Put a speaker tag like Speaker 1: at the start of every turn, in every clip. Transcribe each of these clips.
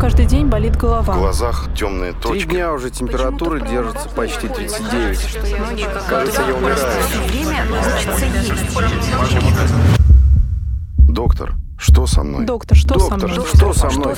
Speaker 1: каждый день болит голова.
Speaker 2: В глазах темные
Speaker 3: Три
Speaker 2: точки.
Speaker 3: дня уже температура держится почти 39. Кажется, я умираю.
Speaker 2: Доктор, что со мной?
Speaker 1: Доктор, что со
Speaker 3: Доктор,
Speaker 1: мной?
Speaker 3: что со мной?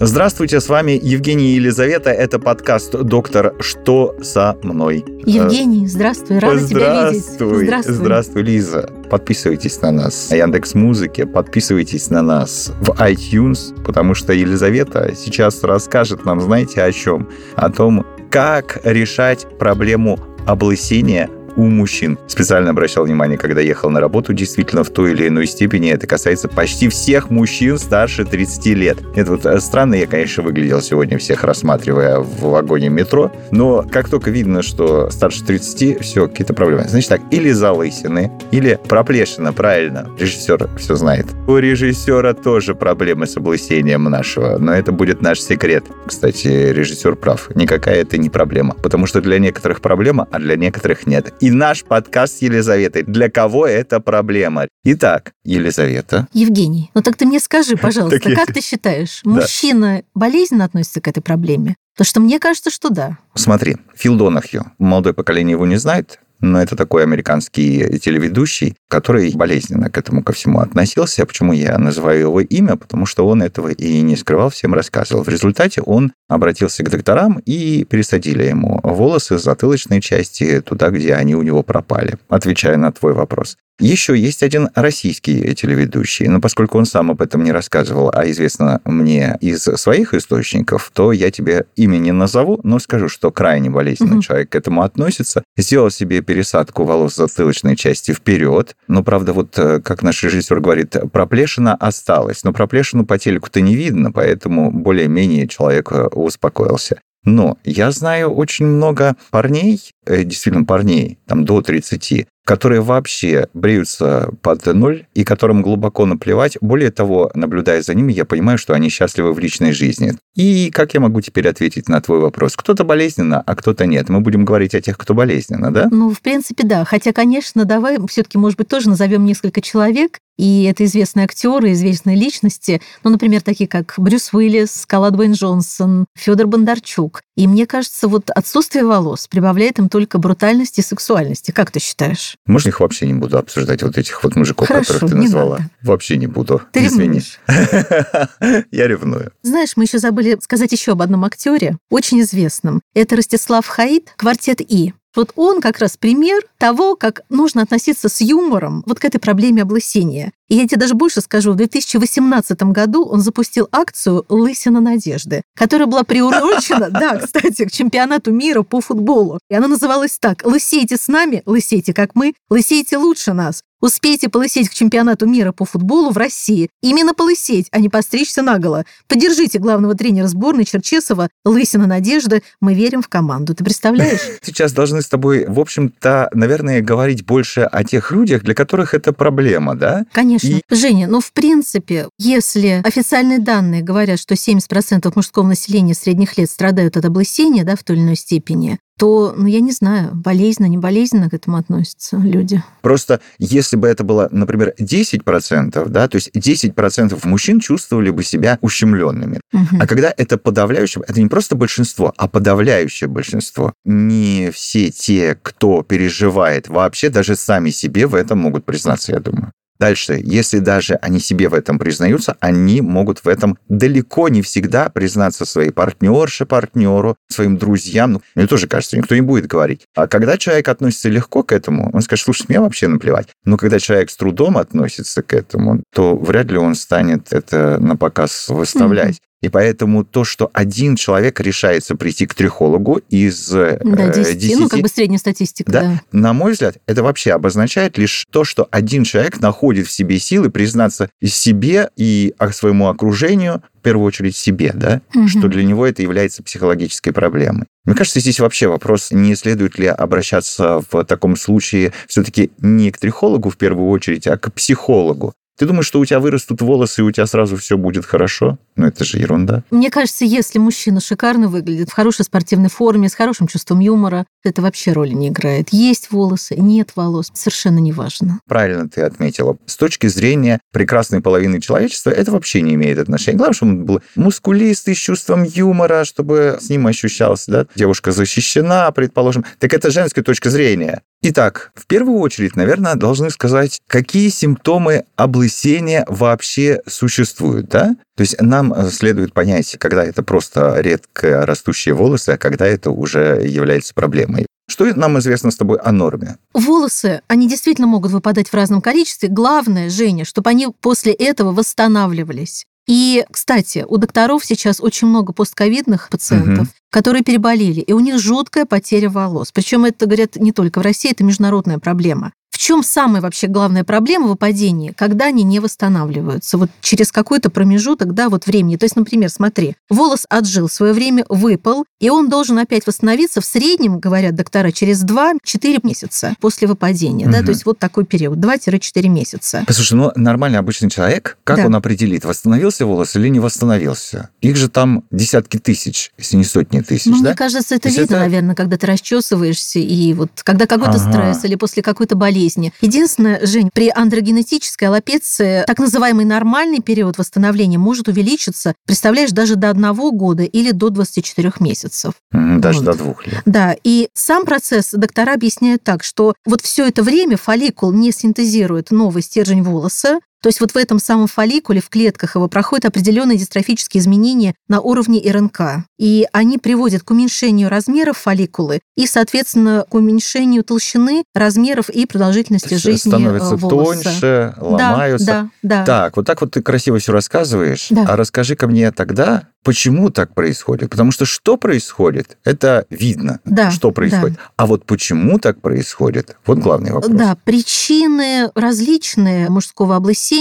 Speaker 4: Здравствуйте, с вами Евгений и Елизавета. Это подкаст «Доктор, что со мной?».
Speaker 5: Евгений, здравствуй, рада тебя видеть.
Speaker 4: Здравствуй, здравствуй, Лиза. Подписывайтесь на нас на Яндекс Музыке, подписывайтесь на нас в iTunes, потому что Елизавета сейчас расскажет нам, знаете, о чем? О том, как решать проблему облысения у мужчин. Специально обращал внимание, когда ехал на работу, действительно, в той или иной степени это касается почти всех мужчин старше 30 лет. Это вот э, странно, я, конечно, выглядел сегодня всех рассматривая в вагоне метро, но как только видно, что старше 30, все, какие-то проблемы. Значит так, или залысины, или проплешина, правильно. Режиссер все знает. У режиссера тоже проблемы с облысением нашего, но это будет наш секрет. Кстати, режиссер прав. Никакая это не проблема, потому что для некоторых проблема, а для некоторых нет. И наш подкаст с Елизаветой. Для кого это проблема? Итак, Елизавета.
Speaker 5: Евгений, ну так ты мне скажи, пожалуйста, как ты считаешь, мужчина болезненно относится к этой проблеме? Потому что мне кажется, что да.
Speaker 4: Смотри, Фил Донахью. Молодое поколение его не знает, но это такой американский телеведущий, который болезненно к этому ко всему относился. Почему я называю его имя? Потому что он этого и не скрывал, всем рассказывал. В результате он обратился к докторам и пересадили ему волосы с затылочной части туда, где они у него пропали. Отвечая на твой вопрос. Еще есть один российский телеведущий, но поскольку он сам об этом не рассказывал, а известно мне из своих источников, то я тебе имя не назову, но скажу, что крайне болезненно
Speaker 5: Мгм.
Speaker 4: человек к этому относится. Сделал себе пересадку волос затылочной части вперед, но, правда, вот э, как наш режиссер говорит, проплешина осталась, но проплешину по телеку-то не видно, поэтому более-менее человек э, успокоился. Но я знаю очень много парней, э, действительно парней, там до 30, которые вообще бреются под ноль и которым глубоко наплевать. Более того, наблюдая за ними, я понимаю, что они счастливы в личной жизни. И как я могу теперь ответить на твой вопрос? Кто-то болезненно, а кто-то нет. Мы будем говорить о тех, кто болезненно, да?
Speaker 5: Ну, в принципе, да. Хотя, конечно, давай все-таки, может быть, тоже назовем несколько человек, и это известные актеры, известные личности, ну, например, такие как Брюс Уиллис, Скала Дуэйн Джонсон, Федор Бондарчук. И мне кажется, вот отсутствие волос прибавляет им только брутальности и сексуальности. Как ты считаешь?
Speaker 4: Может, их вообще не буду обсуждать, вот этих вот мужиков,
Speaker 5: Хорошо,
Speaker 4: которых ты назвала.
Speaker 5: надо.
Speaker 4: Вообще не буду.
Speaker 5: Ты
Speaker 4: Извини. Я ревную.
Speaker 5: Знаешь, мы еще забыли сказать еще об одном актере, очень известном. Это Ростислав Хаид, квартет И. Вот он как раз пример того, как нужно относиться с юмором вот к этой проблеме облысения. И я тебе даже больше скажу, в 2018 году он запустил акцию «Лысина надежды», которая была приурочена, да, кстати, к чемпионату мира по футболу. И она называлась так «Лысейте с нами, лысейте как мы, лысейте лучше нас». Успейте полысеть к чемпионату мира по футболу в России. Именно полысеть, а не постричься наголо. Поддержите главного тренера сборной Черчесова, Лысина Надежды. Мы верим в команду. Ты представляешь?
Speaker 4: Сейчас должны с тобой, в общем-то, наверное, говорить больше о тех людях, для которых это проблема, да?
Speaker 5: Конечно.
Speaker 4: И-
Speaker 5: Женя, ну, в принципе, если официальные данные говорят, что 70% мужского населения средних лет страдают от облысения, да, в той или иной степени, то, ну, я не знаю, болезненно, не болезненно к этому относятся люди.
Speaker 4: Просто если бы это было, например, 10%, да, то есть 10% мужчин чувствовали бы себя ущемленными.
Speaker 5: Мгм.
Speaker 4: А когда это подавляющее, это не просто большинство, а подавляющее большинство. Не все те, кто переживает вообще, даже сами себе в этом могут признаться, я думаю. Дальше, если даже они себе в этом признаются, они могут в этом далеко не всегда признаться своей партнерше, партнеру, своим друзьям. Ну, мне тоже кажется, никто не будет говорить. А когда человек относится легко к этому, он скажет, слушай, мне вообще наплевать. Но когда человек с трудом относится к этому, то вряд ли он станет это на показ выставлять. И поэтому то, что один человек решается прийти к трихологу из э,
Speaker 5: Да, 10,
Speaker 4: 10,
Speaker 5: ну, как бы средняя статистика,
Speaker 4: да.
Speaker 5: да.
Speaker 4: На мой взгляд, это вообще обозначает лишь то, что один человек находит в себе силы признаться себе и своему окружению, в первую очередь себе, да,
Speaker 5: Мгм.
Speaker 4: что для него это является психологической проблемой. Мне кажется, здесь вообще вопрос, не следует ли обращаться в таком случае все-таки не к трихологу в первую очередь, а к психологу. Ты думаешь, что у тебя вырастут волосы, и у тебя сразу все будет хорошо? Ну, это же ерунда.
Speaker 5: Мне кажется, если мужчина шикарно выглядит, в хорошей спортивной форме, с хорошим чувством юмора, это вообще роли не играет. Есть волосы, нет волос, совершенно не важно.
Speaker 4: Правильно ты отметила. С точки зрения прекрасной половины человечества, это вообще не имеет отношения. Главное, чтобы он был мускулистый, с чувством юмора, чтобы с ним ощущалось, да, девушка защищена, предположим. Так это женская точка зрения. Итак, в первую очередь, наверное, должны сказать, какие симптомы облысения вообще существуют, да? То есть нам э, следует понять, когда это просто редко растущие волосы, а когда это уже является проблемой. Что нам известно с тобой о норме?
Speaker 5: Волосы, они действительно могут выпадать в разном количестве. Главное, Женя, чтобы они после этого восстанавливались. И, кстати, у докторов сейчас очень много постковидных пациентов, угу. которые переболели, и у них жуткая потеря волос. Причем это, говорят, не только в России, это международная проблема. В чем самая вообще главная проблема выпадения? Когда они не восстанавливаются. Вот через какой-то промежуток, да, вот времени. То есть, например, смотри, волос отжил, свое время выпал, и он должен опять восстановиться в среднем, говорят доктора, через 2-4 месяца после выпадения. Угу. Да, то есть вот такой период, 2-4 месяца.
Speaker 4: Послушай, ну нормальный обычный человек, как да. он определит, восстановился волос или не восстановился? Их же там десятки тысяч, если не сотни тысяч, ну,
Speaker 5: да? Мне кажется, это видно, это... наверное, когда ты расчесываешься, и вот когда какой-то ага. стресс или после какой-то болезни болезни. Единственное, Жень, при андрогенетической аллопеции так называемый нормальный период восстановления может увеличиться, представляешь, даже до одного года или до 24 месяцев.
Speaker 4: Даже вот. до двух лет.
Speaker 5: Да, и сам процесс доктора объясняют так, что вот все это время фолликул не синтезирует новый стержень волоса, то есть вот в этом самом фолликуле, в клетках его проходят определенные дистрофические изменения на уровне РНК. И они приводят к уменьшению размеров фолликулы и, соответственно, к уменьшению толщины, размеров и продолжительности жизни
Speaker 4: становятся
Speaker 5: волоса.
Speaker 4: тоньше, ломаются.
Speaker 5: Да, да, да.
Speaker 4: Так, вот так вот ты красиво все рассказываешь. Да. А расскажи-ка мне тогда, Почему так происходит? Потому что что происходит, это видно, да, что происходит. Да. А вот почему так происходит, вот главный вопрос.
Speaker 5: Да, причины различные мужского облысения,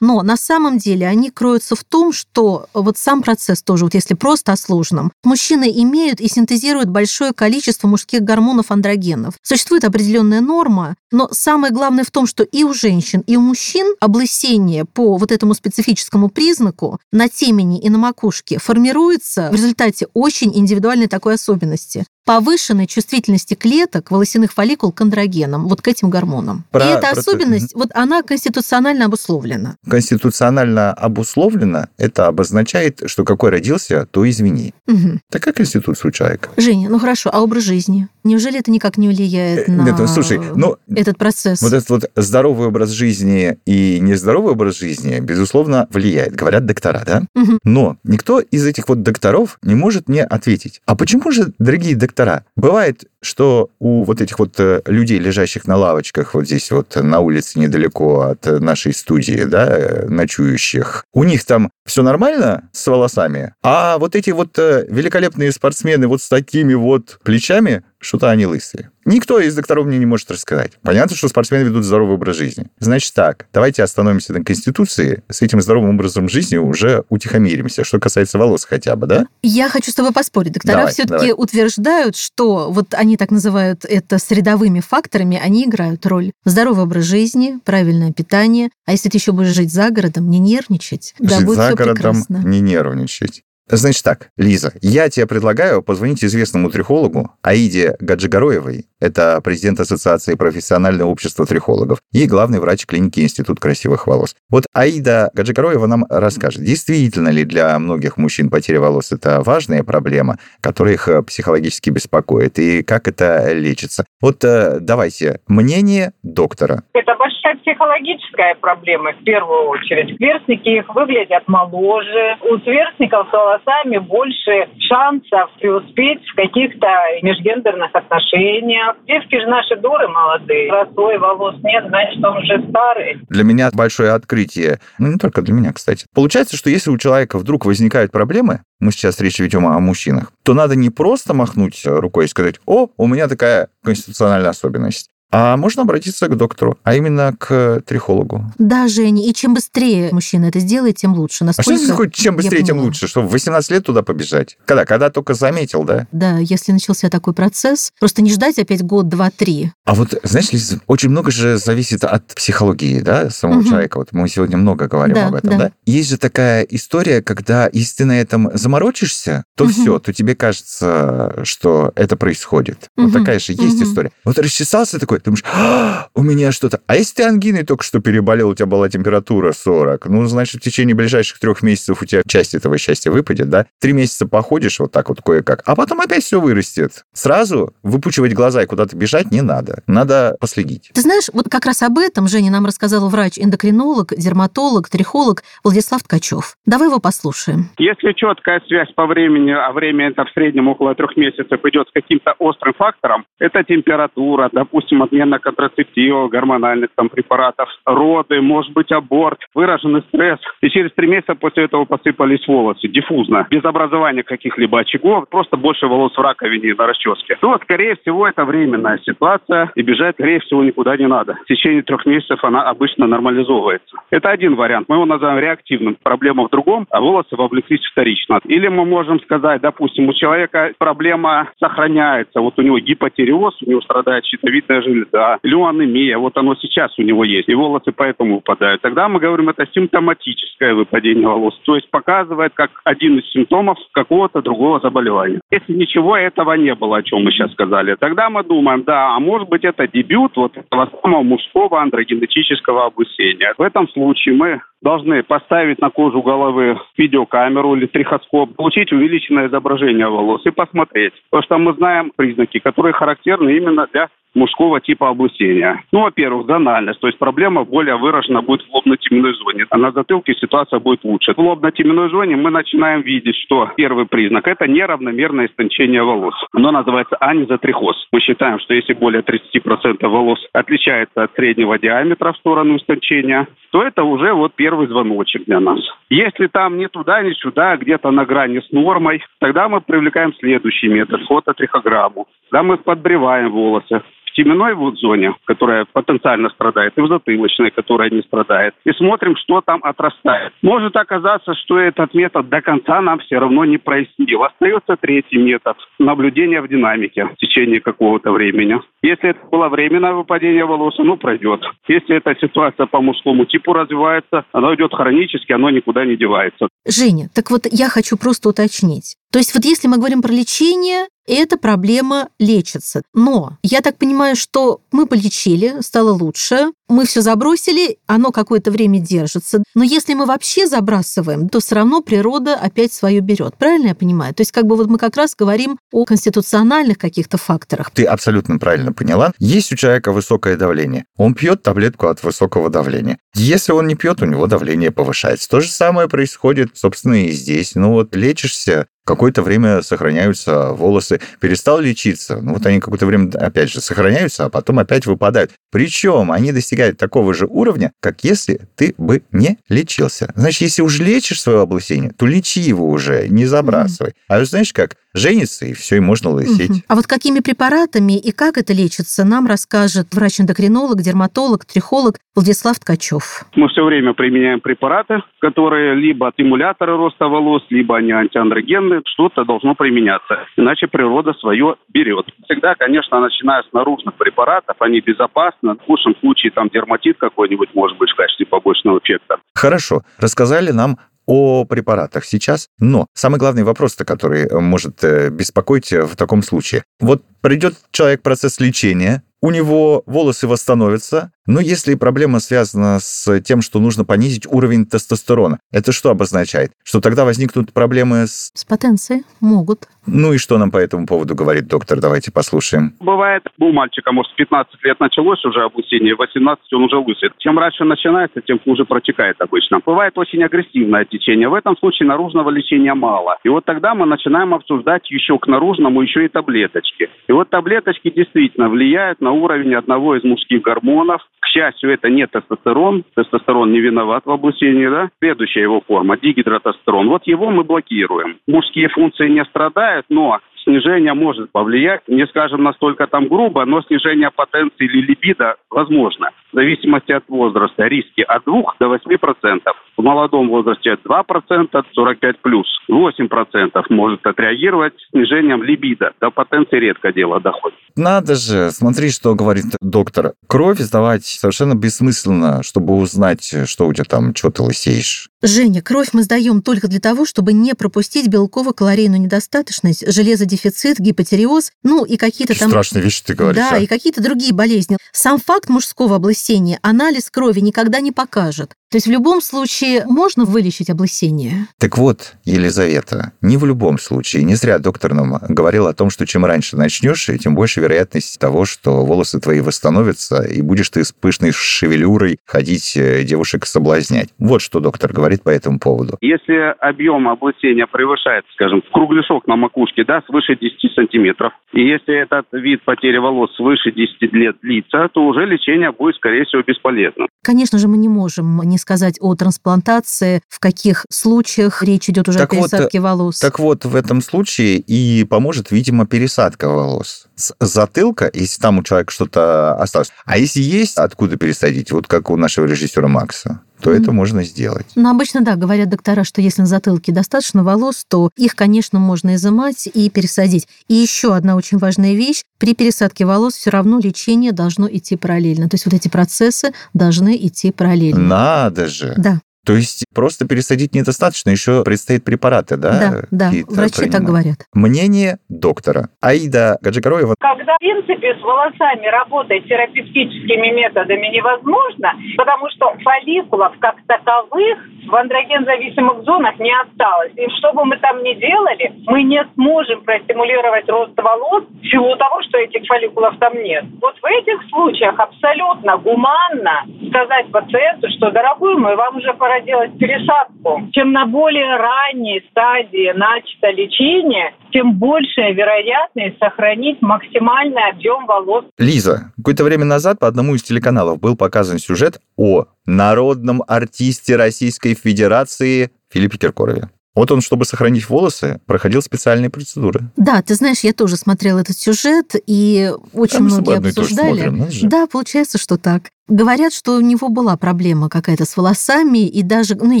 Speaker 5: но на самом деле они кроются в том, что вот сам процесс тоже, вот если просто о сложном, мужчины имеют и синтезируют большое количество мужских гормонов андрогенов. Существует определенная норма, но самое главное в том, что и у женщин, и у мужчин облысение по вот этому специфическому признаку на темени и на макушке формируется в результате очень индивидуальной такой особенности повышенной чувствительности клеток волосяных фолликул к андрогенам, вот к этим гормонам. Про, и эта про особенность, то... вот она конституционально обусловлена.
Speaker 4: Конституционально обусловлена, это обозначает, что какой родился, то извини. Угу. Такая конституция у человека.
Speaker 5: Женя, ну хорошо, а образ жизни? Неужели это никак не влияет э, на Нет, ну, слушай, ну, этот процесс?
Speaker 4: Вот этот вот здоровый образ жизни и нездоровый образ жизни, безусловно, влияет, говорят доктора, да? Угу. Но никто из этих вот докторов не может мне ответить, а почему же, дорогие доктора, доктора. Бывает, что у вот этих вот э, людей, лежащих на лавочках вот здесь вот на улице недалеко от нашей студии, да, э, ночующих, у них там все нормально с волосами, а вот эти вот э, великолепные спортсмены вот с такими вот плечами, что-то они лысые. Никто из докторов мне не может рассказать. Понятно, что спортсмены ведут здоровый образ жизни. Значит так, давайте остановимся на Конституции, с этим здоровым образом жизни уже утихомиримся, что касается волос хотя бы, да?
Speaker 5: Я хочу с тобой поспорить. Доктора все-таки утверждают, что вот они так называют это средовыми факторами, они играют роль. Здоровый образ жизни, правильное питание. А если ты еще будешь жить за городом, не нервничать,
Speaker 4: жить да, будет за городом, прекрасно. не нервничать. Значит так, Лиза, я тебе предлагаю позвонить известному трихологу Аиде Гаджигароевой. Это президент Ассоциации профессионального общества трихологов и главный врач клиники Институт красивых волос. Вот Аида Гаджигароева нам расскажет, действительно ли для многих мужчин потеря волос – это важная проблема, которая их э, психологически беспокоит, и как это лечится. Вот э, давайте, мнение доктора.
Speaker 1: Это большая психологическая проблема в первую очередь. Сверстники их выглядят моложе, у сверстников с волосами больше шансов преуспеть в каких-то межгендерных отношениях. Девки же наши дуры молодые. Раз свой волос нет, значит, он уже старый.
Speaker 4: Для меня большое открытие. Ну, не только для меня, кстати. Получается, что если у человека вдруг возникают проблемы, мы сейчас речь ведем о мужчинах, то надо не просто махнуть рукой и сказать, о, у меня такая конституциональная особенность, А можно обратиться к доктору, а именно к трихологу.
Speaker 5: Да, Женя, и чем быстрее мужчина это сделает, тем лучше.
Speaker 4: А
Speaker 5: Насколько
Speaker 4: что значит, чем быстрее, тем лучше? Что, в 18 лет туда побежать? Когда? Когда только заметил, да?
Speaker 5: Да, если начался такой процесс, просто не ждать опять год, два, три.
Speaker 4: А вот, знаешь, Лиз, очень много же зависит от психологии, да, самого
Speaker 5: Мгм.
Speaker 4: человека. Вот мы сегодня много говорим
Speaker 5: Да,
Speaker 4: об этом, да.
Speaker 5: да.
Speaker 4: Есть же такая история, когда если ты на этом заморочишься, то
Speaker 5: Мгм.
Speaker 4: все, то тебе кажется, что это происходит. Вот
Speaker 5: Мгм.
Speaker 4: такая же есть
Speaker 5: Мгм.
Speaker 4: история. Вот расчесался такой, думаешь, «А, у меня что-то. А если ты ангиной только что переболел, у тебя была температура 40, ну, значит, в течение ближайших трех месяцев у тебя часть этого счастья выпадет, да? Три месяца походишь вот так вот кое-как, а потом опять все вырастет. Сразу выпучивать глаза и куда-то бежать не надо. Надо последить.
Speaker 5: Ты знаешь, вот как раз об этом, Женя, нам рассказал врач-эндокринолог, дерматолог, трихолог Владислав Ткачев. Давай его послушаем.
Speaker 6: Если четкая связь по времени, а время это в среднем около трех месяцев идет с каким-то острым фактором, это температура, допустим, отмена контрацептивов, гормональных там препаратов, роды, может быть аборт, выраженный стресс. И через три месяца после этого посыпались волосы, диффузно, без образования каких-либо очагов, просто больше волос в раковине на расческе. То, скорее всего, это временная ситуация, и бежать, скорее всего, никуда не надо. В течение трех месяцев она обычно нормализовывается. Это один вариант. Мы его называем реактивным. Проблема в другом, а волосы вовлеклись вторично. Или мы можем сказать, допустим, у человека проблема сохраняется. Вот у него гипотереоз, у него страдает щитовидная железа, или у анемия, вот оно сейчас у него есть, и волосы поэтому выпадают. Тогда мы говорим, это симптоматическое выпадение волос, то есть показывает как один из симптомов какого-то другого заболевания. Если ничего этого не было, о чем мы сейчас сказали, тогда мы думаем, да, а может быть это дебют вот этого самого мужского андрогенетического облысения. В этом случае мы должны поставить на кожу головы видеокамеру или трихоскоп, получить увеличенное изображение волос и посмотреть. Потому что мы знаем признаки, которые характерны именно для мужского типа облысения. Ну, во-первых, зональность, то есть проблема более выражена будет в лобно-теменной зоне, а на затылке ситуация будет лучше. В лобно-теменной зоне мы начинаем видеть, что первый признак – это неравномерное истончение волос. Оно называется анизотрихоз. Мы считаем, что если более 30% волос отличается от среднего диаметра в сторону истончения, то это уже вот первый звоночек для нас. Если там ни туда, ни сюда, где-то на грани с нормой, тогда мы привлекаем следующий метод – фототрихограмму. Тогда мы подбриваем волосы теменной вот зоне, которая потенциально страдает, и в затылочной, которая не страдает. И смотрим, что там отрастает. Может оказаться, что этот метод до конца нам все равно не прояснил. Остается третий метод – наблюдение в динамике в течение какого-то времени. Если это было временное выпадение волос, оно пройдет. Если эта ситуация по мужскому типу развивается, оно идет хронически, оно никуда не девается.
Speaker 5: Женя, так вот я хочу просто уточнить. То есть вот если мы говорим про лечение, эта проблема лечится. Но я так понимаю, что мы полечили, стало лучше, мы все забросили, оно какое-то время держится. Но если мы вообще забрасываем, то все равно природа опять свое берет. Правильно я понимаю? То есть как бы вот мы как раз говорим о конституциональных каких-то факторах.
Speaker 4: Ты абсолютно правильно поняла. Есть у человека высокое давление. Он пьет таблетку от высокого давления. Если он не пьет, у него давление повышается. То же самое происходит, собственно, и здесь. Ну вот лечишься, какое-то время сохраняются волосы. Перестал лечиться, ну вот они какое-то время, опять же, сохраняются, а потом опять выпадают. Причем они достигают такого же уровня, как если ты бы не лечился. Значит, если уж лечишь свое облысение, то лечи его уже, не забрасывай. А знаешь как? Женится, и все, и можно лысеть.
Speaker 5: Мгм. А вот какими препаратами и как это лечится, нам расскажет врач-эндокринолог, дерматолог, трихолог Владислав Ткачев.
Speaker 6: Мы все время применяем препараты, которые либо стимуляторы роста волос, либо они антиандрогенные. Что-то должно применяться, иначе природа свое берет. Всегда, конечно, начиная с наружных препаратов, они безопасны. В лучшем случае там дерматит какой-нибудь может быть в качестве побочного эффекта.
Speaker 4: Хорошо, рассказали нам о препаратах сейчас, но самый главный вопрос-то, который э, может э, беспокоить э, в таком случае. Вот придет человек процесс лечения, у него волосы восстановятся, но если проблема связана с тем, что нужно понизить уровень тестостерона, это что обозначает? Что тогда возникнут проблемы с...
Speaker 5: С потенцией могут.
Speaker 4: Ну и что нам по этому поводу говорит доктор? Давайте послушаем.
Speaker 6: Бывает, у мальчика, может, в 15 лет началось уже облысение, в 18 он уже лысый. Чем раньше начинается, тем хуже протекает обычно. Бывает очень агрессивное течение. В этом случае наружного лечения мало. И вот тогда мы начинаем обсуждать еще к наружному еще и таблеточки. И вот таблеточки действительно влияют на уровень одного из мужских гормонов. К счастью, это не тестостерон. Тестостерон не виноват в облысении, да? Следующая его форма – дигидротестерон. Вот его мы блокируем. Мужские функции не страдают, но снижение может повлиять, не скажем настолько там грубо, но снижение потенции или либидо возможно. В зависимости от возраста риски от 2 до 8 процентов. В молодом возрасте 2 процента, 45 плюс. 8 процентов может отреагировать снижением либидо. До потенции редко дело доходит.
Speaker 4: Надо же, смотри, что говорит доктор. Кровь сдавать совершенно бессмысленно, чтобы узнать, что у тебя там, что ты лысеешь.
Speaker 5: Женя, кровь мы сдаем только для того, чтобы не пропустить белково-калорийную недостаточность, железодефицит, гипотереоз, ну и какие-то там...
Speaker 4: Страшные вещи ты говоришь.
Speaker 5: Да,
Speaker 4: а?
Speaker 5: и какие-то другие болезни. Сам факт мужского облысения анализ крови никогда не покажет. То есть в любом случае можно вылечить облысение?
Speaker 4: Так вот, Елизавета, не в любом случае. Не зря доктор нам говорил о том, что чем раньше начнешь, тем больше вероятность того, что волосы твои восстановятся, и будешь ты с пышной шевелюрой ходить э, девушек соблазнять. Вот что доктор говорит по этому поводу.
Speaker 6: Если объем облысения превышает, скажем, кругляшок на макушке, да, свыше 10 сантиметров, и если этот вид потери волос свыше 10 лет длится, то уже лечение будет, скорее всего, бесполезным.
Speaker 5: Конечно же, мы не можем не сказать о трансплантации, в каких случаях речь идет уже
Speaker 4: Так
Speaker 5: о
Speaker 4: вот,
Speaker 5: пересадке волос.
Speaker 4: Так вот, в этом случае и поможет, видимо, пересадка волос. С затылка, если там у человека что-то осталось. А если есть откуда пересадить, вот как у нашего режиссера Макса, то это можно сделать.
Speaker 5: Но обычно, да, говорят доктора, что если на затылке достаточно волос, то их, конечно, можно изымать и пересадить. И еще одна очень важная вещь. При пересадке волос все равно лечение должно идти параллельно. То есть вот эти процессы должны идти параллельно.
Speaker 4: Надо же.
Speaker 5: Да,
Speaker 4: То есть просто пересадить недостаточно, еще предстоит препараты, да?
Speaker 5: да, да.
Speaker 4: какие-то
Speaker 5: Врачи так
Speaker 4: принимать?
Speaker 5: говорят.
Speaker 4: Мнение доктора. Аида Гаджикароева.
Speaker 1: Когда, в принципе, с волосами работать терапевтическими методами невозможно, потому что фолликулов как таковых в андроген-зависимых зонах не осталось. И что бы мы там ни делали, мы не сможем простимулировать рост волос в силу того, что этих фолликулов там нет. Вот в этих случаях абсолютно гуманно сказать пациенту, что, дорогой мой, вам уже пора делать пересадку. Чем на более ранней стадии начато лечение, тем большая вероятность сохранить максимальный объем волос
Speaker 4: Лиза, какое-то время назад по одному из телеканалов был показан сюжет о народном артисте Российской Федерации Филиппе Киркорове. Вот он, чтобы сохранить волосы, проходил специальные процедуры.
Speaker 5: Да, ты знаешь, я тоже смотрела этот сюжет, и очень
Speaker 4: А мы с тобой
Speaker 5: многие обсуждали.
Speaker 4: смотрим.
Speaker 5: Да, получается, что так. Говорят, что у него была проблема какая-то с волосами, и даже, ну, я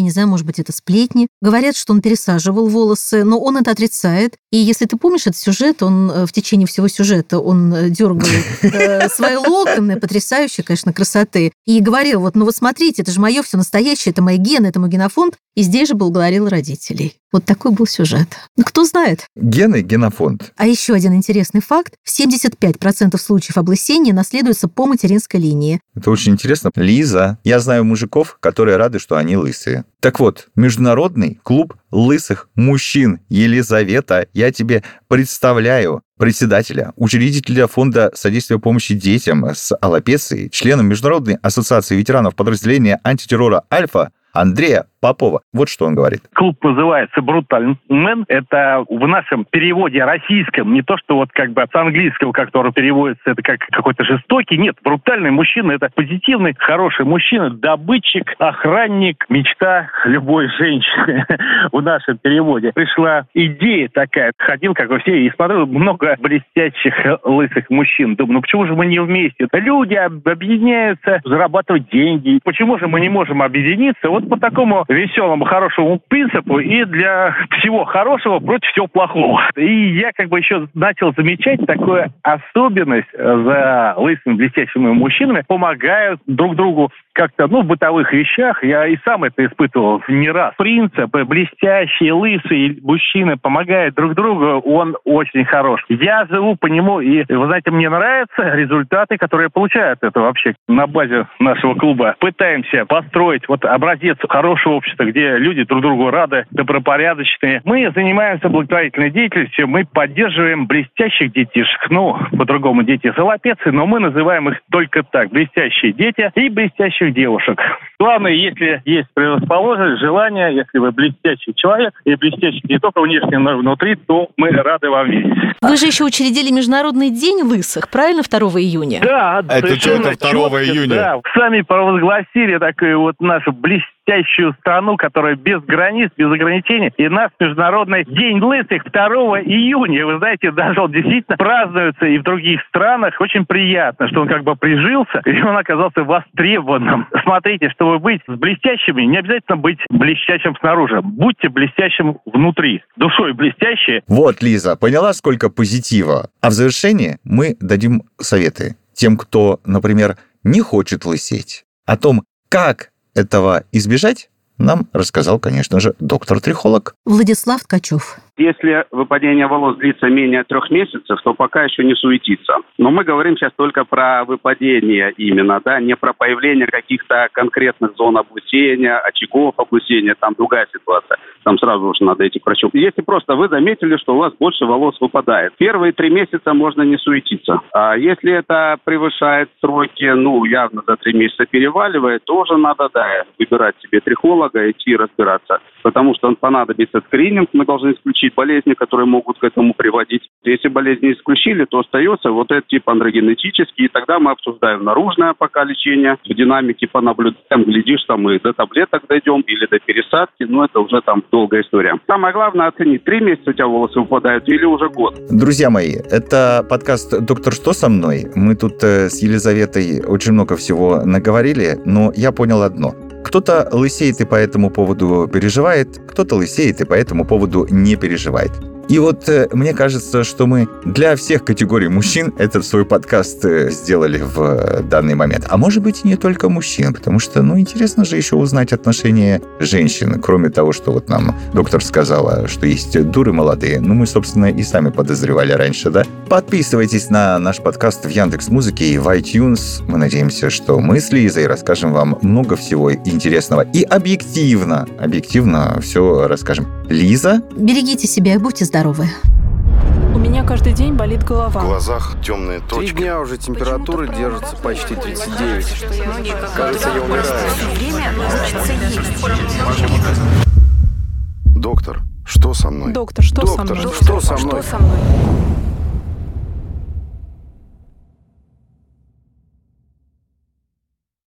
Speaker 5: не знаю, может быть, это сплетни. Говорят, что он пересаживал волосы, но он это отрицает. И если ты помнишь этот сюжет, он э, в течение всего сюжета, он э, дергал э, свои локоны, потрясающей, конечно, красоты, и говорил, вот, ну вот смотрите, это же мое все настоящее, это мои гены, это мой генофонд. И здесь же благодарил родителей. Вот такой был сюжет. Ну, кто знает.
Speaker 4: Гены – генофонд.
Speaker 5: А еще один интересный факт. 75% случаев облысения наследуются по материнской линии.
Speaker 4: Это очень интересно. Лиза, я знаю мужиков, которые рады, что они лысые. Так вот, Международный клуб лысых мужчин Елизавета, я тебе представляю председателя, учредителя фонда содействия помощи детям с аллопецией, члена Международной ассоциации ветеранов подразделения антитеррора «Альфа» Андрея Попова. Вот что он говорит.
Speaker 7: Клуб называется «Брутальный мэн». Это в нашем переводе российском, не то, что вот как бы от английского, который переводится, это как какой-то жестокий. Нет, брутальный мужчина – это позитивный, хороший мужчина, добытчик, охранник, мечта любой женщины в нашем переводе. Пришла идея такая. Ходил, как вы все, и смотрел много блестящих лысых мужчин. Думаю, ну почему же мы не вместе? Люди об- объединяются, зарабатывать деньги. Почему же мы не можем объединиться вот по такому веселому, хорошему принципу и для всего хорошего против всего плохого. И я как бы еще начал замечать такую особенность э, за лысыми блестящими мужчинами. Помогают друг другу как-то, ну, в бытовых вещах. Я и сам это испытывал не раз. Принцип э, блестящий, лысый мужчины помогают друг другу, он очень хорош. Я живу по нему, и, вы знаете, мне нравятся результаты, которые получают это вообще на базе нашего клуба. Пытаемся построить вот образец хорошего общество, где люди друг другу рады, добропорядочные. Мы занимаемся благотворительной деятельностью, мы поддерживаем блестящих детишек. Ну, по-другому дети залопецы, но мы называем их только так. Блестящие дети и блестящих девушек. Главное, если есть предрасположенность, желание, если вы блестящий человек и блестящий не только внешне, но и внутри, то мы рады вам видеть.
Speaker 5: Вы же еще учредили Международный день лысых, правильно, 2 июня?
Speaker 7: Да,
Speaker 4: Это что, это 2
Speaker 7: четко,
Speaker 4: июня?
Speaker 7: Да, сами провозгласили такую вот нашу блестящую страну, которая без границ, без ограничений. И наш Международный день лысых 2 июня. Вы знаете, даже он действительно празднуется и в других странах. Очень приятно, что он как бы прижился, и он оказался востребованным. Смотрите, чтобы быть блестящими, не обязательно быть блестящим снаружи. Будьте блестящим внутри. Душой блестящие,
Speaker 4: Вот, Лиза, поняла, сколько позитива. А в завершение мы дадим советы тем, кто, например, не хочет лысеть. О том, как этого избежать, нам рассказал, конечно же, доктор-трихолог.
Speaker 5: Владислав Ткачев.
Speaker 6: Если выпадение волос длится менее трех месяцев, то пока еще не суетиться. Но мы говорим сейчас только про выпадение именно, да, не про появление каких-то конкретных зон облысения, очагов облысения, там другая ситуация. Там сразу уже надо идти к врачу. Если просто вы заметили, что у вас больше волос выпадает, первые три месяца можно не суетиться. А если это превышает сроки, ну, явно за три месяца переваливает, тоже надо, да, выбирать себе трихолога, идти разбираться. Потому что он понадобится скрининг, мы должны исключить болезни, которые могут к этому приводить. Если болезни исключили, то остается вот этот тип андрогенетический, и тогда мы обсуждаем наружное пока лечение, в динамике понаблюдаем, глядишь, там мы до таблеток дойдем или до пересадки, но это уже там долгая история. Самое главное оценить, три месяца у тебя волосы выпадают или уже год.
Speaker 4: Друзья мои, это подкаст «Доктор, что со мной?». Мы тут э, с Елизаветой очень много всего наговорили, но я понял одно. Кто-то лысеет и по этому поводу переживает, кто-то лысеет и по этому поводу не переживает. И вот э, мне кажется, что мы для всех категорий мужчин этот свой подкаст э, сделали в э, данный момент. А может быть и не только мужчин, потому что, ну, интересно же еще узнать отношения женщин, кроме того, что вот нам доктор сказала, что есть дуры молодые. Ну, мы, собственно, и сами подозревали раньше, да? Подписывайтесь на наш подкаст в Яндекс Музыке и в iTunes. Мы надеемся, что мы с Лизой расскажем вам много всего интересного и объективно, объективно все расскажем. Лиза,
Speaker 5: Берегите себя и будьте здоровы.
Speaker 8: У меня каждый день болит
Speaker 2: В
Speaker 8: голова.
Speaker 2: глазах темные
Speaker 3: Три
Speaker 2: точки.
Speaker 3: дня уже температура держится почти 39. Кажется, я умираю.
Speaker 2: Доктор, что со мной?
Speaker 8: Доктор, что со
Speaker 3: Доктор,
Speaker 8: мной?
Speaker 3: что со мной?
Speaker 8: Что со мной?